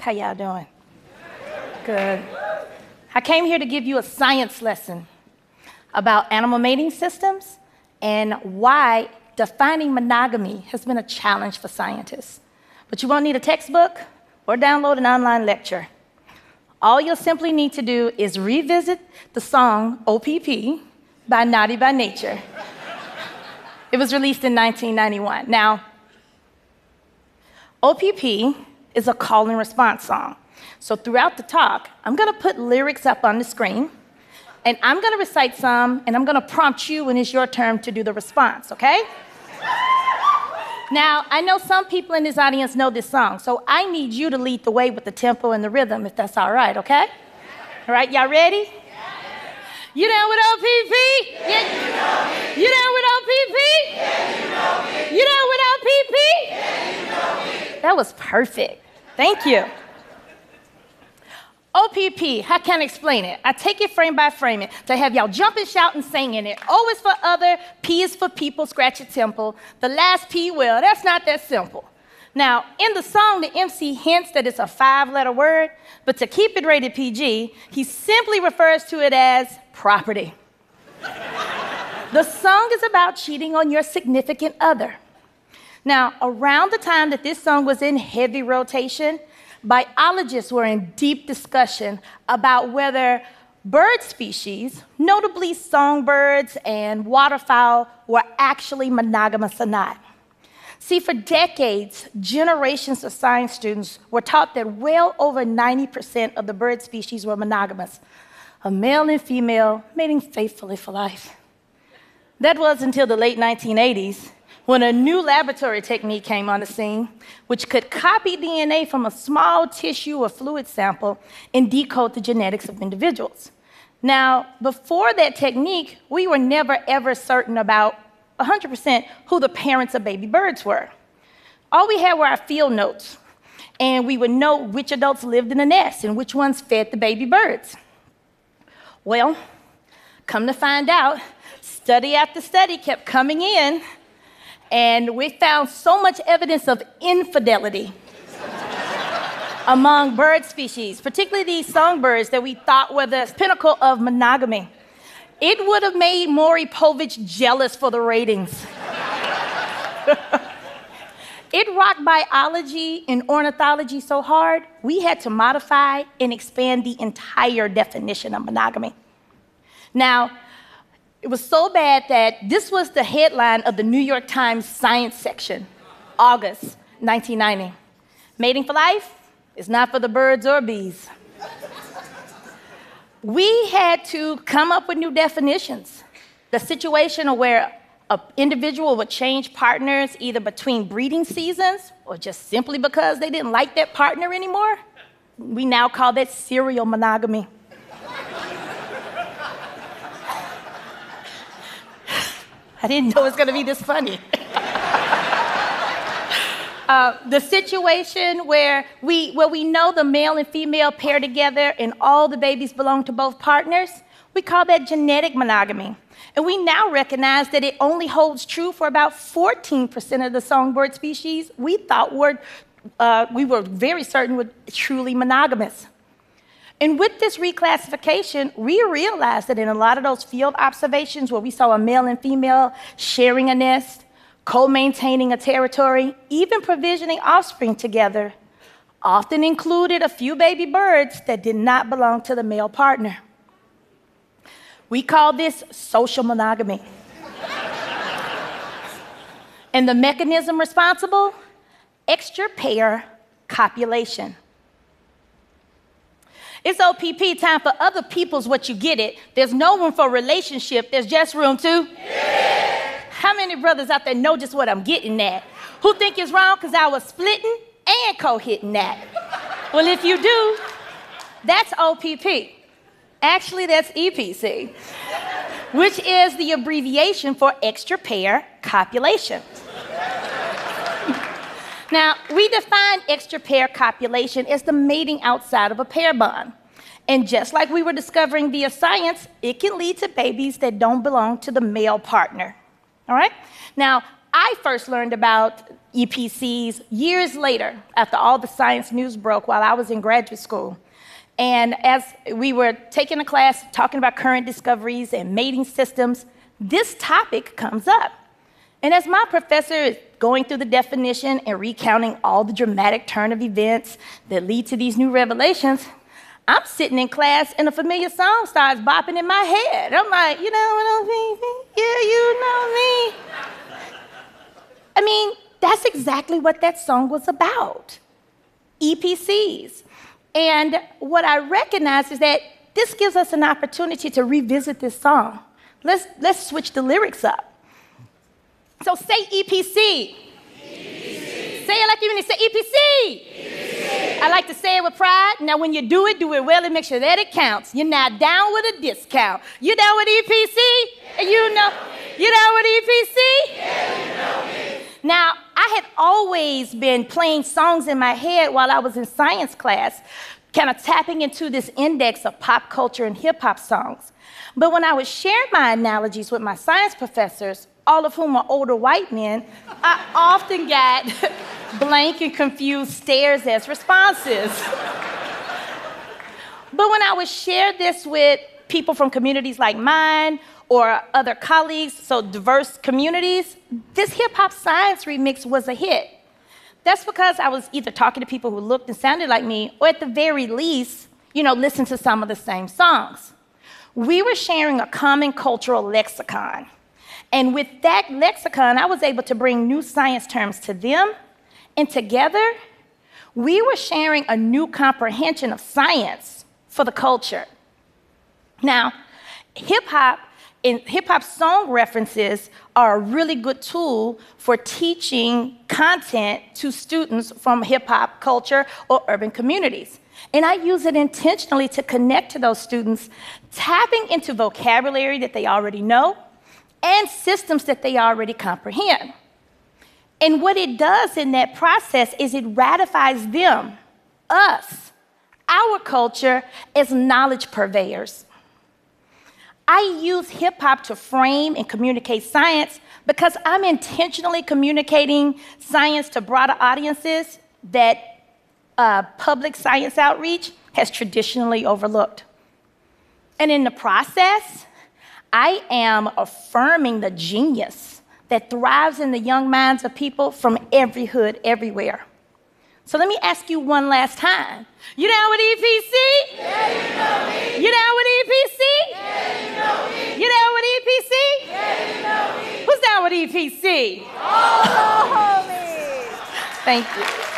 How y'all doing? Good. I came here to give you a science lesson about animal mating systems and why defining monogamy has been a challenge for scientists. But you won't need a textbook or download an online lecture. All you'll simply need to do is revisit the song OPP by Naughty by Nature. it was released in 1991. Now, OPP is a call and response song. So throughout the talk, I'm to put lyrics up on the screen, and I'm to recite some, and I'm to prompt you when it's your turn to do the response, okay? Now, I know some people in this audience know this song, so I need you to lead the way with the tempo and the rhythm, if that's all right, okay? All right, y'all ready? You down with OPP? Yeah. You down with OPP? You down? That was perfect. Thank you. OPP, how can't explain it? I take it frame by frame it to have y'all jumping, shouting, singing it. Oh, o is for other, P is for people, scratch your temple. The last P, well, that's not that simple. Now, in the song, the MC hints that it's a five letter word, but to keep it rated PG, he simply refers to it as property. the song is about cheating on your significant other. Now, around the time that this song was in heavy rotation, biologists were in deep discussion about whether bird species, notably songbirds and waterfowl, were actually monogamous or not. See, for decades, generations of science students were taught that well over 90% of the bird species were monogamous, a male and female mating faithfully for life. That was until the late 1980s when a new laboratory technique came on the scene, which could copy DNA from a small tissue or fluid sample and decode the genetics of individuals. Now, before that technique, we were never ever certain about 100% who the parents of baby birds were. All we had were our field notes, and we would know which adults lived in the nest and which ones fed the baby birds. Well, come to find out, study after study kept coming in and we found so much evidence of infidelity among bird species, particularly these songbirds that we thought were the pinnacle of monogamy. It would have made Maury Povich jealous for the ratings. it rocked biology and ornithology so hard, we had to modify and expand the entire definition of monogamy. Now, it was so bad that this was the headline of the New York Times science section, August 1990. Mating for life is not for the birds or bees. we had to come up with new definitions. The situation where an individual would change partners either between breeding seasons or just simply because they didn't like that partner anymore, we now call that serial monogamy. I didn't know it was going to be this funny. uh, the situation where we, where we know the male and female pair together and all the babies belong to both partners, we call that genetic monogamy. And we now recognize that it only holds true for about 14% of the songbird species we thought were, uh, we were very certain were truly monogamous. And with this reclassification, we realized that in a lot of those field observations where we saw a male and female sharing a nest, co maintaining a territory, even provisioning offspring together, often included a few baby birds that did not belong to the male partner. We call this social monogamy. and the mechanism responsible? Extra pair copulation. It's OPP time for other people's what you get it. There's no room for relationship, there's just room to. Yeah. How many brothers out there know just what I'm getting at? Who think it's wrong because I was splitting and co hitting that? well, if you do, that's OPP. Actually, that's EPC, which is the abbreviation for extra pair copulation. Now, we define extra pair copulation as the mating outside of a pair bond. And just like we were discovering via science, it can lead to babies that don't belong to the male partner. All right? Now, I first learned about EPCs years later, after all the science news broke while I was in graduate school. And as we were taking a class talking about current discoveries and mating systems, this topic comes up. And as my professor is going through the definition and recounting all the dramatic turn of events that lead to these new revelations, I'm sitting in class and a familiar song starts bopping in my head. I'm like, you know what I mean? Yeah, you know me. I mean, that's exactly what that song was about EPCs. And what I recognize is that this gives us an opportunity to revisit this song. Let's, let's switch the lyrics up. So say EPC. EPC. Say it like you mean to say EPC. EPC. I like to say it with pride. Now, when you do it, do it well and make sure that it counts. You're not down with a discount. You down with EPC? Yeah, you know. You down with EPC? Yeah, you know now, I had always been playing songs in my head while I was in science class, kind of tapping into this index of pop culture and hip hop songs. But when I would share my analogies with my science professors, all of whom are older white men, I often got blank and confused stares as responses. but when I would share this with people from communities like mine or other colleagues, so diverse communities, this hip hop science remix was a hit. That's because I was either talking to people who looked and sounded like me, or at the very least, you know, listened to some of the same songs. We were sharing a common cultural lexicon. And with that lexicon, I was able to bring new science terms to them. And together, we were sharing a new comprehension of science for the culture. Now, hip hop and hip hop song references are a really good tool for teaching content to students from hip hop culture or urban communities. And I use it intentionally to connect to those students, tapping into vocabulary that they already know and systems that they already comprehend. And what it does in that process is it ratifies them, us, our culture, as knowledge purveyors. I use hip hop to frame and communicate science because I'm intentionally communicating science to broader audiences that uh, public science outreach has traditionally overlooked. And in the process, I am affirming the genius that thrives in the young minds of people from every hood, everywhere. So let me ask you one last time. You down with EPC? Yeah, you know me. You down with EPC? Yeah, you know me. You down with EPC? Yeah, you know me. Who's down with EPC? All the homies. Thank you.